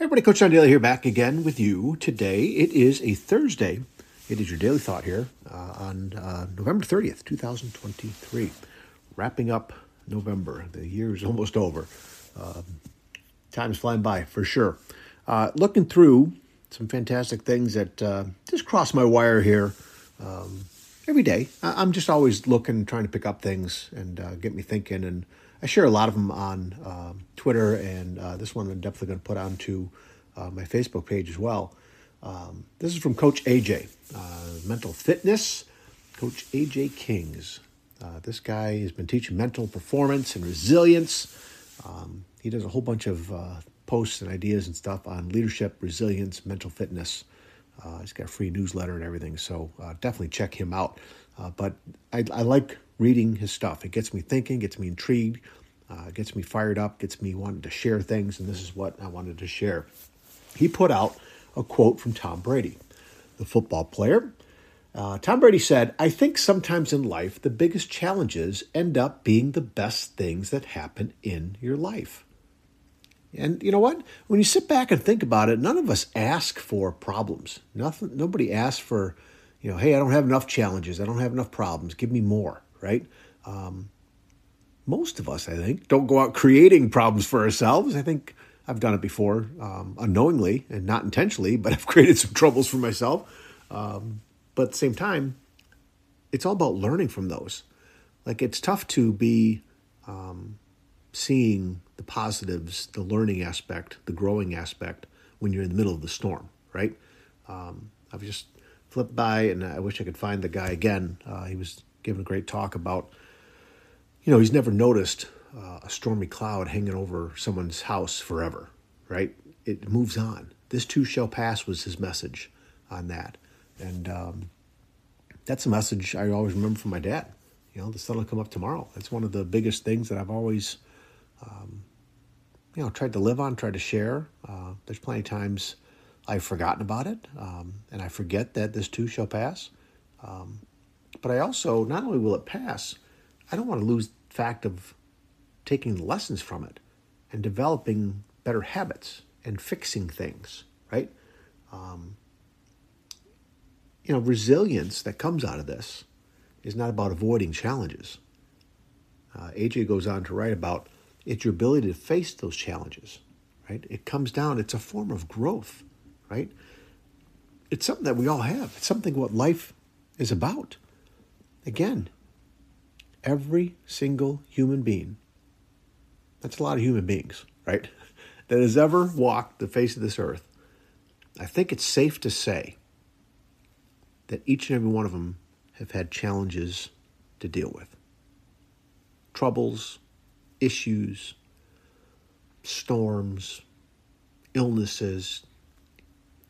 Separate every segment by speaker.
Speaker 1: Hey everybody, Coach John Daly here, back again with you today. It is a Thursday. It is your daily thought here uh, on uh, November 30th, 2023. Wrapping up November. The year is almost over. Um, time's flying by for sure. Uh, looking through some fantastic things that uh, just cross my wire here um, every day. I- I'm just always looking, trying to pick up things and uh, get me thinking. And I share a lot of them on um, Twitter, and uh, this one I'm definitely going to put onto uh, my Facebook page as well. Um, this is from Coach AJ, uh, mental fitness, Coach AJ Kings. Uh, this guy has been teaching mental performance and resilience. Um, he does a whole bunch of uh, posts and ideas and stuff on leadership, resilience, mental fitness. Uh, he's got a free newsletter and everything, so uh, definitely check him out. Uh, but I, I like reading his stuff. It gets me thinking, gets me intrigued, uh, gets me fired up, gets me wanting to share things, and this is what I wanted to share. He put out a quote from Tom Brady, the football player. Uh, Tom Brady said, I think sometimes in life, the biggest challenges end up being the best things that happen in your life. And you know what? When you sit back and think about it, none of us ask for problems. Nothing. Nobody asks for, you know, hey, I don't have enough challenges. I don't have enough problems. Give me more, right? Um, most of us, I think, don't go out creating problems for ourselves. I think I've done it before, um, unknowingly and not intentionally, but I've created some troubles for myself. Um, but at the same time, it's all about learning from those. Like it's tough to be um, seeing the positives, the learning aspect, the growing aspect when you're in the middle of the storm, right? Um, I've just flipped by, and I wish I could find the guy again. Uh, he was giving a great talk about, you know, he's never noticed uh, a stormy cloud hanging over someone's house forever, right? It moves on. This too shall pass was his message on that, and um, that's a message I always remember from my dad. You know, the sun will come up tomorrow. That's one of the biggest things that I've always, um, you know, tried to live on, tried to share. Uh, there's plenty of times I've forgotten about it, um, and I forget that this too shall pass. Um, but I also, not only will it pass, I don't want to lose fact of taking the lessons from it and developing better habits and fixing things, right? Um, you know, resilience that comes out of this is not about avoiding challenges. Uh, AJ goes on to write about it's your ability to face those challenges, right? It comes down, it's a form of growth, right? It's something that we all have. It's something what life is about. Again, every single human being, that's a lot of human beings, right? That has ever walked the face of this earth, I think it's safe to say that each and every one of them have had challenges to deal with troubles, issues, storms, illnesses.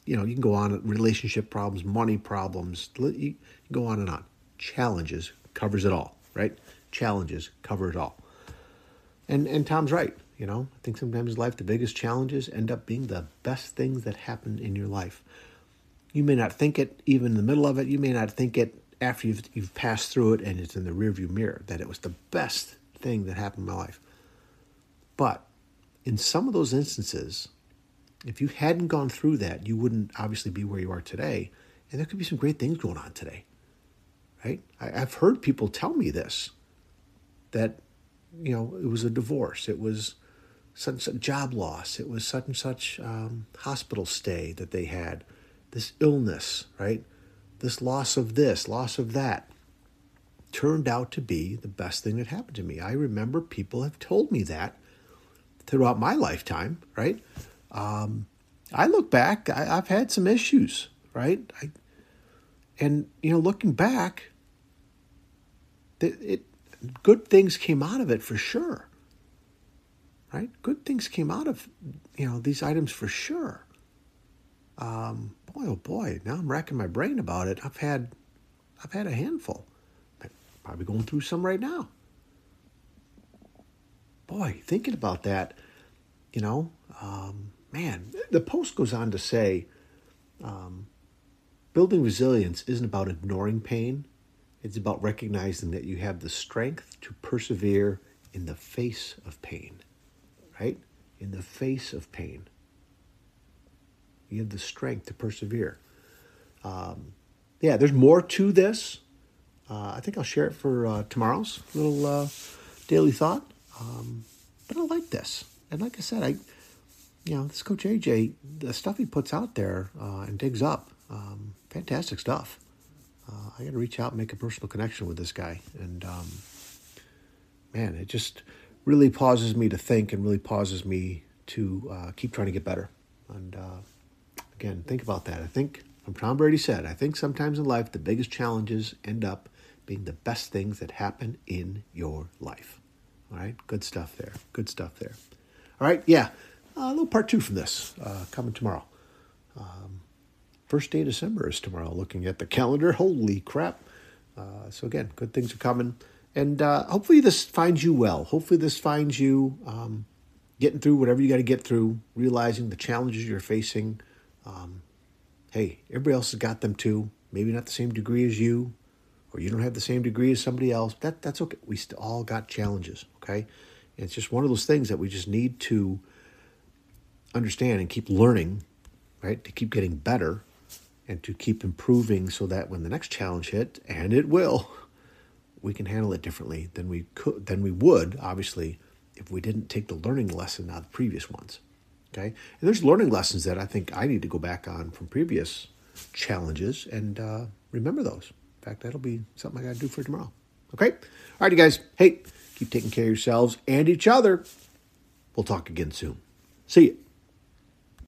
Speaker 1: You know, you can go on, relationship problems, money problems, you go on and on. Challenges covers it all, right? Challenges cover it all. And, and Tom's right. You know, I think sometimes in life the biggest challenges end up being the best things that happen in your life. You may not think it even in the middle of it. You may not think it after you've, you've passed through it and it's in the rearview mirror that it was the best thing that happened in my life. But in some of those instances, if you hadn't gone through that, you wouldn't obviously be where you are today. And there could be some great things going on today, right? I, I've heard people tell me this that, you know, it was a divorce, it was such a job loss, it was such and such um, hospital stay that they had, this illness, right? This loss of this, loss of that turned out to be the best thing that happened to me. I remember people have told me that throughout my lifetime, right? Um, I look back, I, have had some issues, right? I, and, you know, looking back, it, it, good things came out of it for sure, right? Good things came out of, you know, these items for sure. Um, boy, oh boy, now I'm racking my brain about it. I've had, I've had a handful. Probably going through some right now. Boy, thinking about that, you know, um, man, the post goes on to say um, building resilience isn't about ignoring pain, it's about recognizing that you have the strength to persevere in the face of pain, right? In the face of pain. You have the strength to persevere. Um, yeah, there's more to this. Uh, I think I'll share it for uh, tomorrow's little uh, daily thought. Um, but I like this, and like I said, I, you know, this Coach AJ, the stuff he puts out there uh, and digs up, um, fantastic stuff. Uh, I got to reach out and make a personal connection with this guy, and um, man, it just really pauses me to think and really pauses me to uh, keep trying to get better. And again, think about that. I think, from Tom Brady said, I think sometimes in life the biggest challenges end up being the best things that happen in your life. All right, good stuff there. Good stuff there. All right, yeah, a little part two from this uh, coming tomorrow. Um, first day of December is tomorrow. Looking at the calendar, holy crap! Uh, so again, good things are coming, and uh, hopefully this finds you well. Hopefully this finds you um, getting through whatever you got to get through, realizing the challenges you're facing. Um, hey, everybody else has got them too. Maybe not the same degree as you, or you don't have the same degree as somebody else, that that's okay. We still all got challenges, okay? And it's just one of those things that we just need to understand and keep learning, right? To keep getting better and to keep improving so that when the next challenge hit, and it will, we can handle it differently than we could than we would, obviously, if we didn't take the learning lesson out of the previous ones. Okay? And there's learning lessons that I think I need to go back on from previous challenges and uh, remember those. In fact, that'll be something I got to do for tomorrow. Okay? All right, you guys. Hey, keep taking care of yourselves and each other. We'll talk again soon. See you.